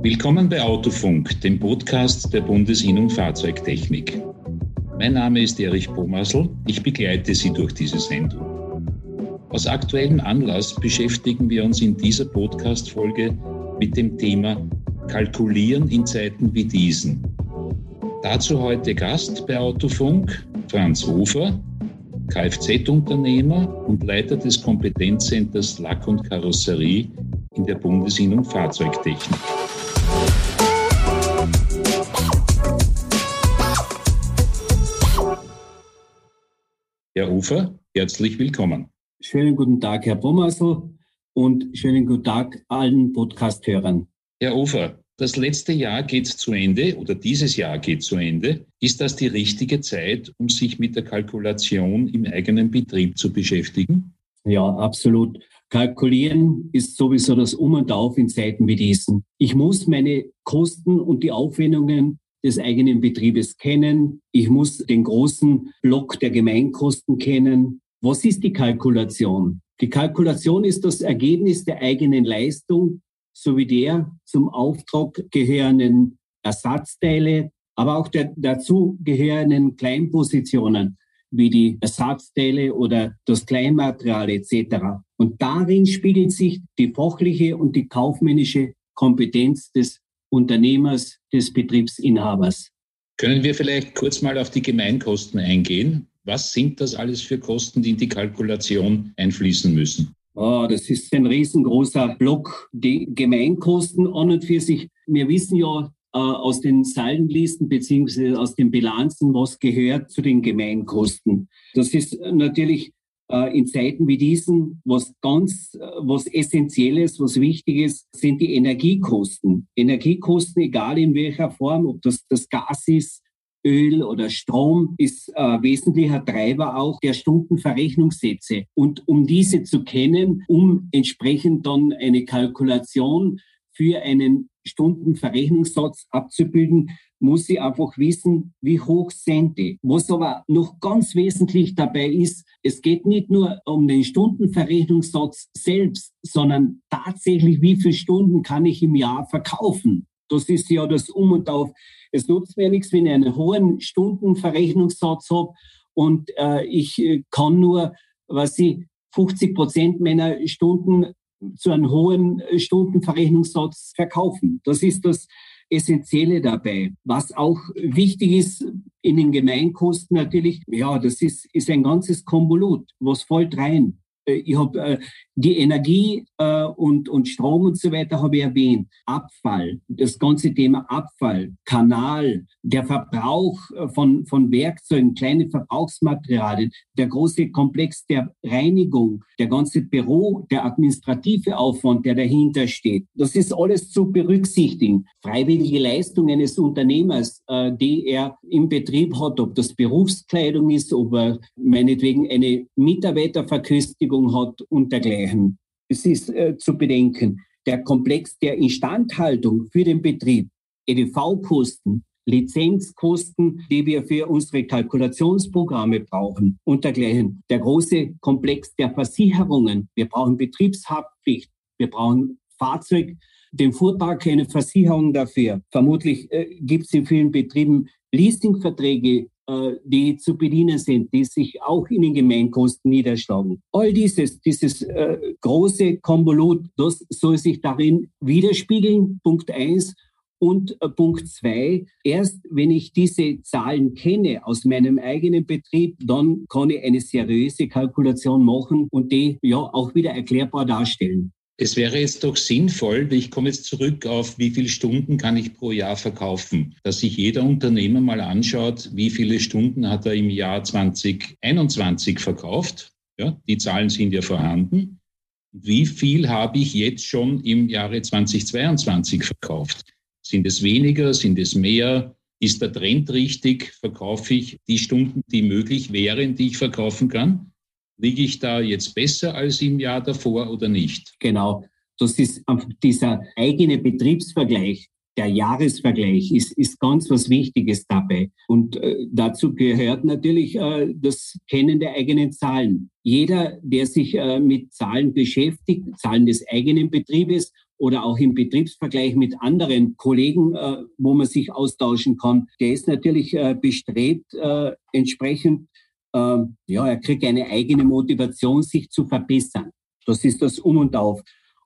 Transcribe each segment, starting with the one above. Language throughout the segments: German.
Willkommen bei Autofunk, dem Podcast der Bundesin- und Fahrzeugtechnik. Mein Name ist Erich Bomassel, ich begleite Sie durch diese Sendung. Aus aktuellem Anlass beschäftigen wir uns in dieser Podcast-Folge mit dem Thema Kalkulieren in Zeiten wie diesen. Dazu heute Gast bei Autofunk Franz Hofer, Kfz-Unternehmer und Leiter des Kompetenzcenters Lack und Karosserie in der Bundesin- und Fahrzeugtechnik. Herr Ufer, herzlich willkommen. Schönen guten Tag, Herr Bomassel, und schönen guten Tag allen Podcast-Hörern. Herr Ufer, das letzte Jahr geht zu Ende oder dieses Jahr geht zu Ende. Ist das die richtige Zeit, um sich mit der Kalkulation im eigenen Betrieb zu beschäftigen? Ja, absolut. Kalkulieren ist sowieso das Um und Auf in Zeiten wie diesen. Ich muss meine Kosten und die Aufwendungen des eigenen Betriebes kennen. Ich muss den großen Block der Gemeinkosten kennen. Was ist die Kalkulation? Die Kalkulation ist das Ergebnis der eigenen Leistung sowie der zum Auftrag gehörenden Ersatzteile, aber auch der dazugehörenden Kleinpositionen wie die Ersatzteile oder das Kleinmaterial etc. Und darin spiegelt sich die fachliche und die kaufmännische Kompetenz des Unternehmers, des Betriebsinhabers. Können wir vielleicht kurz mal auf die Gemeinkosten eingehen? Was sind das alles für Kosten, die in die Kalkulation einfließen müssen? Oh, das ist ein riesengroßer Block. Die Gemeinkosten an und für sich. Wir wissen ja äh, aus den Zahlenlisten beziehungsweise aus den Bilanzen, was gehört zu den Gemeinkosten. Das ist natürlich in Zeiten wie diesen, was ganz, äh, was Essentielles, was Wichtiges, sind die Energiekosten. Energiekosten, egal in welcher Form, ob das das Gas ist, Öl oder Strom, ist äh, wesentlicher Treiber auch der Stundenverrechnungssätze. Und um diese zu kennen, um entsprechend dann eine Kalkulation für einen Stundenverrechnungssatz abzubilden, muss sie einfach wissen, wie hoch sind die. Was aber noch ganz wesentlich dabei ist, es geht nicht nur um den Stundenverrechnungssatz selbst, sondern tatsächlich, wie viele Stunden kann ich im Jahr verkaufen. Das ist ja das Um und Auf. Es nutzt mir nichts, wenn ich einen hohen Stundenverrechnungssatz habe und äh, ich äh, kann nur, was ich 50 Prozent meiner Stunden zu einem hohen Stundenverrechnungssatz verkaufen. Das ist das Essentielle dabei. Was auch wichtig ist in den Gemeinkosten natürlich, ja, das ist, ist ein ganzes Konvolut. Was fällt rein? Äh, ich habe äh, die Energie äh, und, und Strom und so weiter habe ich erwähnt. Abfall, das ganze Thema Abfall, Kanal, der Verbrauch von, von Werkzeugen, kleine Verbrauchsmaterialien, der große Komplex der Reinigung, der ganze Büro, der administrative Aufwand, der dahinter steht. Das ist alles zu berücksichtigen. Freiwillige Leistung eines Unternehmers, die er im Betrieb hat, ob das Berufskleidung ist, ob er meinetwegen eine Mitarbeiterverköstigung hat und dergleichen. Es ist äh, zu bedenken, der Komplex der Instandhaltung für den Betrieb, EDV-Kosten, Lizenzkosten, die wir für unsere Kalkulationsprogramme brauchen und dergleichen. Der große Komplex der Versicherungen. Wir brauchen Betriebshaftpflicht. Wir brauchen Fahrzeug, den Fuhrpark, eine Versicherung dafür. Vermutlich äh, gibt es in vielen Betrieben Leasingverträge, die zu bedienen sind, die sich auch in den Gemeinkosten niederschlagen. All dieses, dieses äh, große Konvolut, das soll sich darin widerspiegeln. Punkt eins. Und äh, Punkt zwei, erst wenn ich diese Zahlen kenne aus meinem eigenen Betrieb, dann kann ich eine seriöse Kalkulation machen und die ja auch wieder erklärbar darstellen. Es wäre jetzt doch sinnvoll, ich komme jetzt zurück auf, wie viele Stunden kann ich pro Jahr verkaufen, dass sich jeder Unternehmer mal anschaut, wie viele Stunden hat er im Jahr 2021 verkauft. Ja, die Zahlen sind ja vorhanden. Wie viel habe ich jetzt schon im Jahre 2022 verkauft? Sind es weniger? Sind es mehr? Ist der Trend richtig? Verkaufe ich die Stunden, die möglich wären, die ich verkaufen kann? Liege ich da jetzt besser als im Jahr davor oder nicht? Genau. Das ist dieser eigene Betriebsvergleich, der Jahresvergleich ist, ist ganz was Wichtiges dabei. Und äh, dazu gehört natürlich äh, das Kennen der eigenen Zahlen. Jeder, der sich äh, mit Zahlen beschäftigt, Zahlen des eigenen Betriebes oder auch im Betriebsvergleich mit anderen Kollegen, äh, wo man sich austauschen kann, der ist natürlich äh, bestrebt, äh, entsprechend, äh, ja, er kriegt eine eigene Motivation, sich zu verbessern. Das ist das Um und Auf.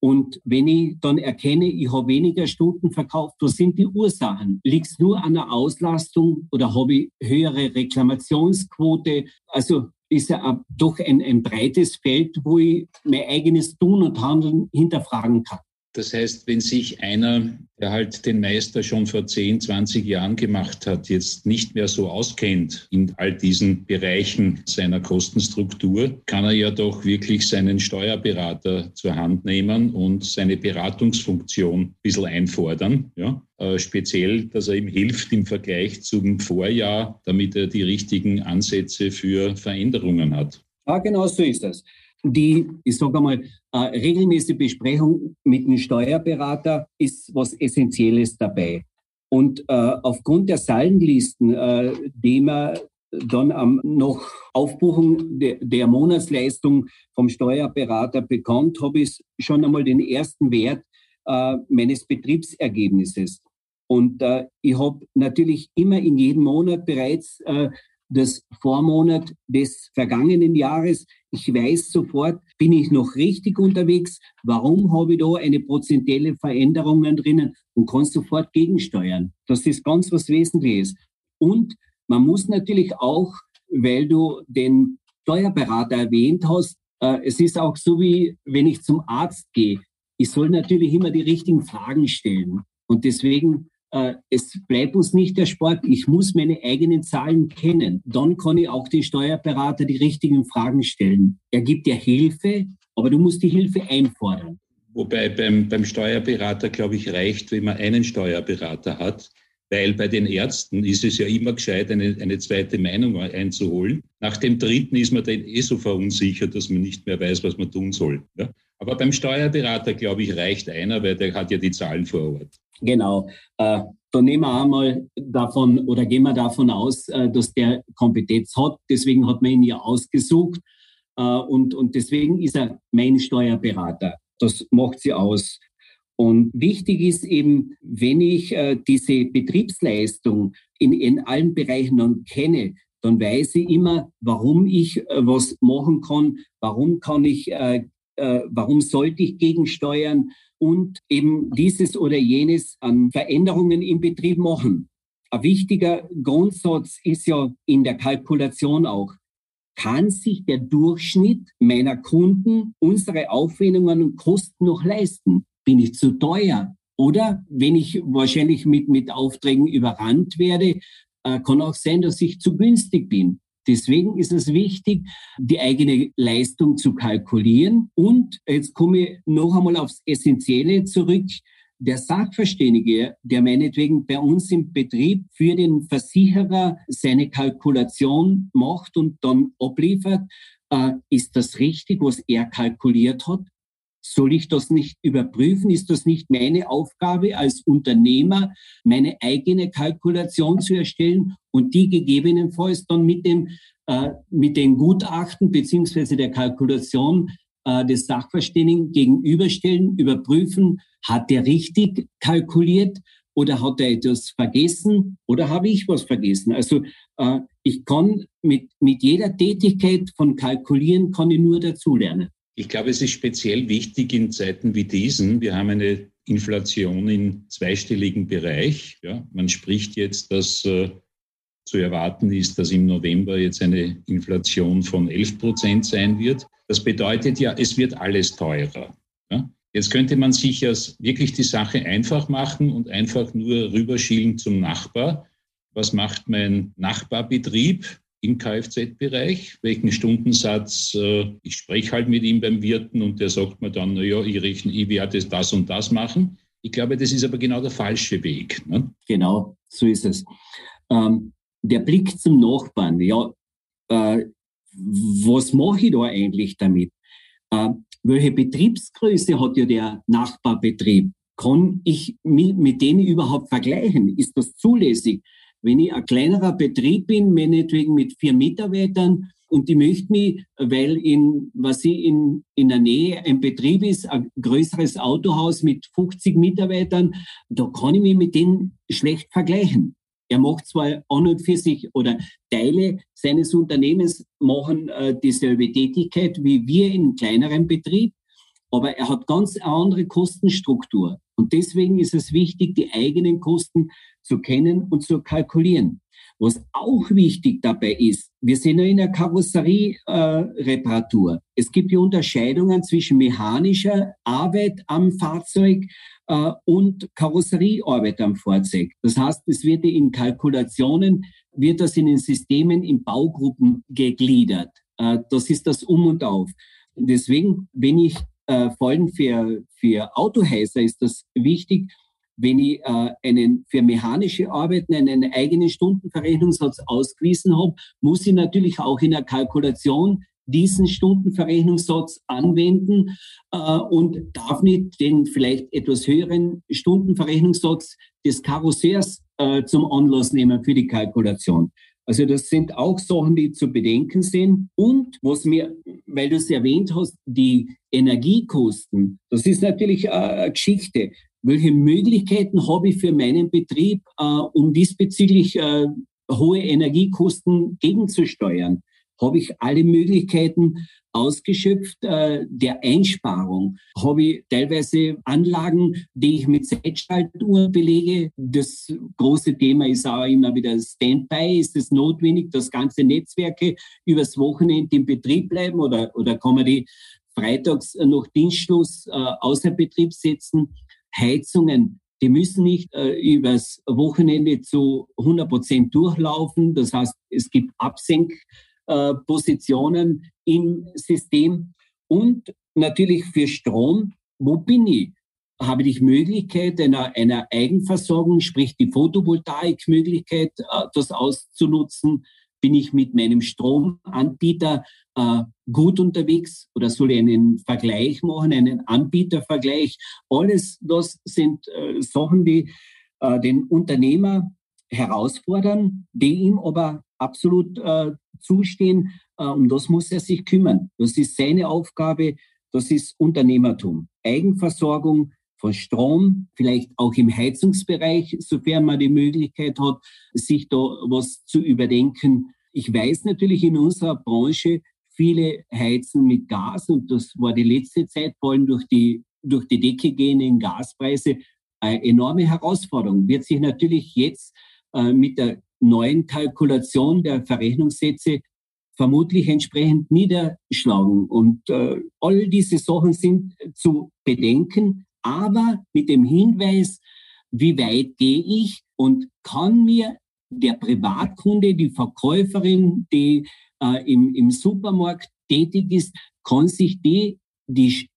Und wenn ich dann erkenne, ich habe weniger Stunden verkauft, was sind die Ursachen? Liegt es nur an der Auslastung oder habe ich höhere Reklamationsquote? Also ist ja doch ein, ein breites Feld, wo ich mein eigenes Tun und Handeln hinterfragen kann. Das heißt, wenn sich einer, der halt den Meister schon vor 10, 20 Jahren gemacht hat, jetzt nicht mehr so auskennt in all diesen Bereichen seiner Kostenstruktur, kann er ja doch wirklich seinen Steuerberater zur Hand nehmen und seine Beratungsfunktion ein bisschen einfordern. Ja? Äh, speziell, dass er ihm hilft im Vergleich zum Vorjahr, damit er die richtigen Ansätze für Veränderungen hat. Ja, genau so ist es die, ich sage einmal, äh, regelmäßige Besprechung mit dem Steuerberater ist was Essentielles dabei. Und äh, aufgrund der Saldenlisten, äh, die man dann am noch Aufbuchung de, der Monatsleistung vom Steuerberater bekommt, habe ich schon einmal den ersten Wert äh, meines Betriebsergebnisses. Und äh, ich habe natürlich immer in jedem Monat bereits äh, das Vormonat des vergangenen Jahres. Ich weiß sofort, bin ich noch richtig unterwegs? Warum habe ich da eine prozentuelle Veränderung drinnen und kann sofort gegensteuern? Das ist ganz was Wesentliches. Und man muss natürlich auch, weil du den Steuerberater erwähnt hast, äh, es ist auch so wie, wenn ich zum Arzt gehe. Ich soll natürlich immer die richtigen Fragen stellen. Und deswegen es bleibt uns nicht der Sport. Ich muss meine eigenen Zahlen kennen. Dann kann ich auch den Steuerberater die richtigen Fragen stellen. Er gibt dir Hilfe, aber du musst die Hilfe einfordern. Wobei beim, beim Steuerberater, glaube ich, reicht, wenn man einen Steuerberater hat. Weil bei den Ärzten ist es ja immer gescheit, eine, eine zweite Meinung einzuholen. Nach dem dritten ist man dann eh so verunsichert, dass man nicht mehr weiß, was man tun soll. Ja? Aber beim Steuerberater, glaube ich, reicht einer, weil der hat ja die Zahlen vor Ort. Genau. Äh, dann nehmen wir einmal davon oder gehen wir davon aus, äh, dass der Kompetenz hat. Deswegen hat man ihn ja ausgesucht. Äh, und, und deswegen ist er mein Steuerberater. Das macht sie aus. Und wichtig ist eben, wenn ich äh, diese Betriebsleistung in, in allen Bereichen dann kenne, dann weiß ich immer, warum ich äh, was machen kann, warum kann ich, äh, warum sollte ich gegensteuern, und eben dieses oder jenes an Veränderungen im Betrieb machen. Ein wichtiger Grundsatz ist ja in der Kalkulation auch, kann sich der Durchschnitt meiner Kunden unsere Aufwendungen und Kosten noch leisten? Bin ich zu teuer? Oder wenn ich wahrscheinlich mit, mit Aufträgen überrannt werde, äh, kann auch sein, dass ich zu günstig bin. Deswegen ist es wichtig, die eigene Leistung zu kalkulieren. Und jetzt komme ich noch einmal aufs Essentielle zurück. Der Sachverständige, der meinetwegen bei uns im Betrieb für den Versicherer seine Kalkulation macht und dann abliefert, äh, ist das richtig, was er kalkuliert hat? Soll ich das nicht überprüfen? Ist das nicht meine Aufgabe als Unternehmer, meine eigene Kalkulation zu erstellen und die gegebenenfalls dann mit dem äh, mit den Gutachten beziehungsweise der Kalkulation äh, des Sachverständigen gegenüberstellen, überprüfen, hat der richtig kalkuliert oder hat er etwas vergessen oder habe ich was vergessen? Also äh, ich kann mit, mit jeder Tätigkeit von Kalkulieren kann ich nur dazulernen. Ich glaube, es ist speziell wichtig in Zeiten wie diesen. Wir haben eine Inflation im zweistelligen Bereich. Ja, man spricht jetzt, dass äh, zu erwarten ist, dass im November jetzt eine Inflation von 11 Prozent sein wird. Das bedeutet ja, es wird alles teurer. Ja? Jetzt könnte man sich ja wirklich die Sache einfach machen und einfach nur rüberschielen zum Nachbar. Was macht mein Nachbarbetrieb? Im Kfz-Bereich, welchen Stundensatz, äh, ich spreche halt mit ihm beim Wirten und der sagt mir dann, naja, ich, rechne, ich werde das und das machen. Ich glaube, das ist aber genau der falsche Weg. Ne? Genau, so ist es. Ähm, der Blick zum Nachbarn, ja, äh, was mache ich da eigentlich damit? Äh, welche Betriebsgröße hat ja der Nachbarbetrieb? Kann ich mit, mit denen überhaupt vergleichen? Ist das zulässig? Wenn ich ein kleinerer Betrieb bin, meinetwegen mit vier Mitarbeitern, und die möchte mich, weil in, was sie in, in der Nähe ein Betrieb ist, ein größeres Autohaus mit 50 Mitarbeitern, da kann ich mich mit denen schlecht vergleichen. Er macht zwar an und für sich oder Teile seines Unternehmens machen äh, dieselbe Tätigkeit wie wir in kleineren Betrieb, aber er hat ganz eine andere Kostenstruktur. Und deswegen ist es wichtig, die eigenen Kosten zu kennen und zu kalkulieren. Was auch wichtig dabei ist, wir sind ja in der Karosseriereparatur. Äh, es gibt die Unterscheidungen zwischen mechanischer Arbeit am Fahrzeug äh, und Karosseriearbeit am Fahrzeug. Das heißt, es wird in Kalkulationen, wird das in den Systemen in Baugruppen gegliedert. Äh, das ist das Um und Auf. Deswegen, wenn ich äh, vor allem für, für Autohäuser ist das wichtig, wenn ich äh, einen für mechanische Arbeiten einen eigenen Stundenverrechnungssatz ausgewiesen habe, muss ich natürlich auch in der Kalkulation diesen Stundenverrechnungssatz anwenden äh, und darf nicht den vielleicht etwas höheren Stundenverrechnungssatz des Karosseurs äh, zum Anlass nehmen für die Kalkulation. Also das sind auch Sachen, die zu bedenken sind. Und was mir, weil du es erwähnt hast, die Energiekosten, das ist natürlich eine Geschichte welche Möglichkeiten habe ich für meinen Betrieb, äh, um diesbezüglich äh, hohe Energiekosten gegenzusteuern? Habe ich alle Möglichkeiten ausgeschöpft äh, der Einsparung? Habe ich teilweise Anlagen, die ich mit Zeitschaltuhren belege? Das große Thema ist auch immer wieder Standby. Ist es notwendig, dass ganze Netzwerke übers Wochenende im Betrieb bleiben oder, oder kann man die freitags noch Dienstschluss äh, außer Betrieb setzen? Heizungen, die müssen nicht äh, übers Wochenende zu 100 Prozent durchlaufen. Das heißt, es gibt Absenkpositionen äh, im System. Und natürlich für Strom, wo bin ich? Habe ich Möglichkeit einer, einer Eigenversorgung, sprich die Photovoltaikmöglichkeit, äh, das auszunutzen? bin ich mit meinem Stromanbieter äh, gut unterwegs oder soll ich einen Vergleich machen, einen Anbietervergleich? Alles das sind Sachen, die den Unternehmer herausfordern, die ihm aber absolut äh, zustehen. Äh, um das muss er sich kümmern. Das ist seine Aufgabe, das ist Unternehmertum. Eigenversorgung, von Strom, vielleicht auch im Heizungsbereich, sofern man die Möglichkeit hat, sich da was zu überdenken. Ich weiß natürlich in unserer Branche, viele heizen mit Gas und das war die letzte Zeit, vor allem durch die, durch die Decke gehenden Gaspreise, eine enorme Herausforderung. Wird sich natürlich jetzt äh, mit der neuen Kalkulation der Verrechnungssätze vermutlich entsprechend niederschlagen. Und äh, all diese Sachen sind zu bedenken, aber mit dem Hinweis, wie weit gehe ich und kann mir der Privatkunde, die Verkäuferin, die äh, im, im Supermarkt tätig ist, kann sich die, die,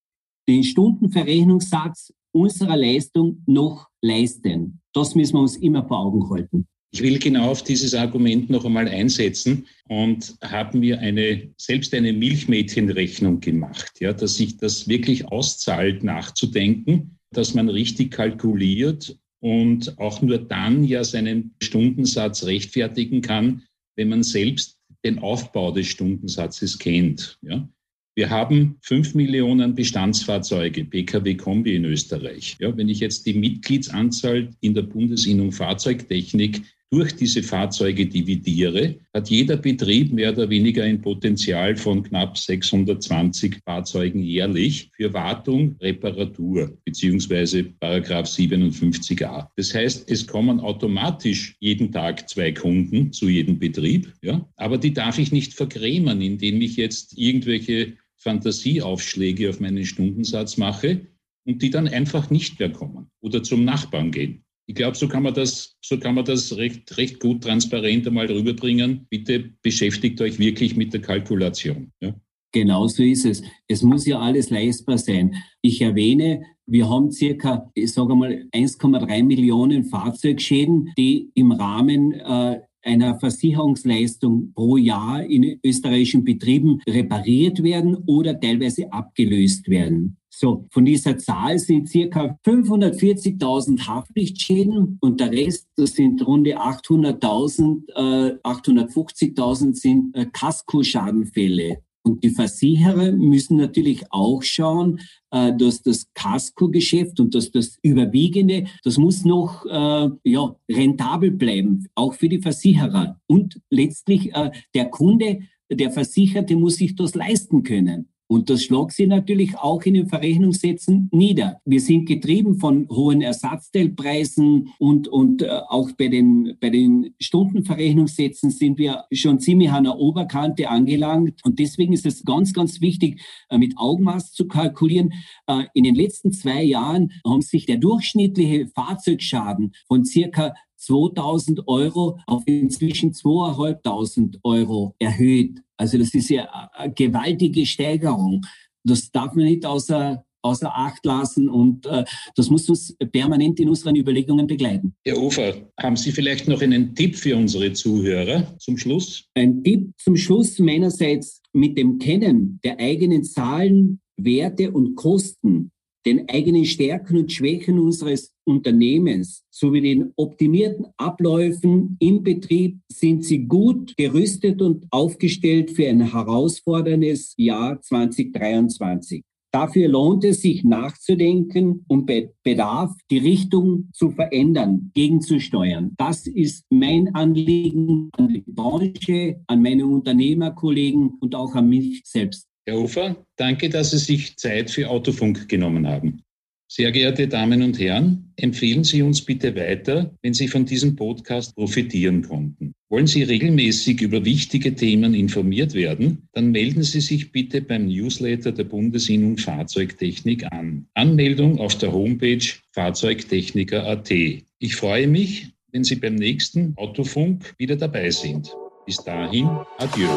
den Stundenverrechnungssatz unserer Leistung noch leisten. Das müssen wir uns immer vor Augen halten. Ich will genau auf dieses Argument noch einmal einsetzen und habe mir eine, selbst eine Milchmädchenrechnung gemacht, ja, dass sich das wirklich auszahlt, nachzudenken, dass man richtig kalkuliert und auch nur dann ja seinen Stundensatz rechtfertigen kann, wenn man selbst den Aufbau des Stundensatzes kennt. Ja? Wir haben fünf Millionen Bestandsfahrzeuge, Pkw-Kombi in Österreich. Ja, wenn ich jetzt die Mitgliedsanzahl in der Bundesinnung Fahrzeugtechnik durch diese Fahrzeuge dividiere, hat jeder Betrieb mehr oder weniger ein Potenzial von knapp 620 Fahrzeugen jährlich für Wartung, Reparatur beziehungsweise Paragraph 57a. Das heißt, es kommen automatisch jeden Tag zwei Kunden zu jedem Betrieb, ja, aber die darf ich nicht vergrämen, indem ich jetzt irgendwelche Fantasieaufschläge auf meinen Stundensatz mache und die dann einfach nicht mehr kommen oder zum Nachbarn gehen. Ich glaube, so kann man das, so kann man das recht, recht gut transparent einmal rüberbringen. Bitte beschäftigt euch wirklich mit der Kalkulation. Ja? Genau so ist es. Es muss ja alles leistbar sein. Ich erwähne, wir haben circa, ich sage mal, 1,3 Millionen Fahrzeugschäden, die im Rahmen äh, einer Versicherungsleistung pro Jahr in österreichischen Betrieben repariert werden oder teilweise abgelöst werden. So, von dieser Zahl sind circa 540.000 Haftpflichtschäden und der Rest, das sind rund 800.000, äh, 850.000 sind äh, Kaskoschadenfälle. Und die Versicherer müssen natürlich auch schauen, äh, dass das Casco-Geschäft und dass das Überwiegende, das muss noch äh, ja, rentabel bleiben, auch für die Versicherer. Und letztlich äh, der Kunde, der Versicherte muss sich das leisten können. Und das schlägt sich natürlich auch in den Verrechnungssätzen nieder. Wir sind getrieben von hohen Ersatzteilpreisen und, und äh, auch bei den, bei den Stundenverrechnungssätzen sind wir schon ziemlich an der Oberkante angelangt. Und deswegen ist es ganz, ganz wichtig, äh, mit Augenmaß zu kalkulieren. Äh, in den letzten zwei Jahren haben sich der durchschnittliche Fahrzeugschaden von circa 2000 Euro auf inzwischen 2500 Euro erhöht. Also das ist ja eine gewaltige Steigerung. Das darf man nicht außer, außer Acht lassen und äh, das muss uns permanent in unseren Überlegungen begleiten. Herr Ufer, haben Sie vielleicht noch einen Tipp für unsere Zuhörer zum Schluss? Ein Tipp zum Schluss meinerseits mit dem Kennen der eigenen Zahlen, Werte und Kosten den eigenen Stärken und Schwächen unseres Unternehmens sowie den optimierten Abläufen im Betrieb sind Sie gut gerüstet und aufgestellt für ein herausforderndes Jahr 2023. Dafür lohnt es sich nachzudenken und bei Bedarf die Richtung zu verändern, gegenzusteuern. Das ist mein Anliegen an die Branche, an meine Unternehmerkollegen und auch an mich selbst. Herr Ufer, danke, dass Sie sich Zeit für Autofunk genommen haben. Sehr geehrte Damen und Herren, empfehlen Sie uns bitte weiter, wenn Sie von diesem Podcast profitieren konnten. Wollen Sie regelmäßig über wichtige Themen informiert werden? Dann melden Sie sich bitte beim Newsletter der Bundesinnung Fahrzeugtechnik an. Anmeldung auf der Homepage fahrzeugtechniker.at. Ich freue mich, wenn Sie beim nächsten Autofunk wieder dabei sind. Bis dahin, adieu.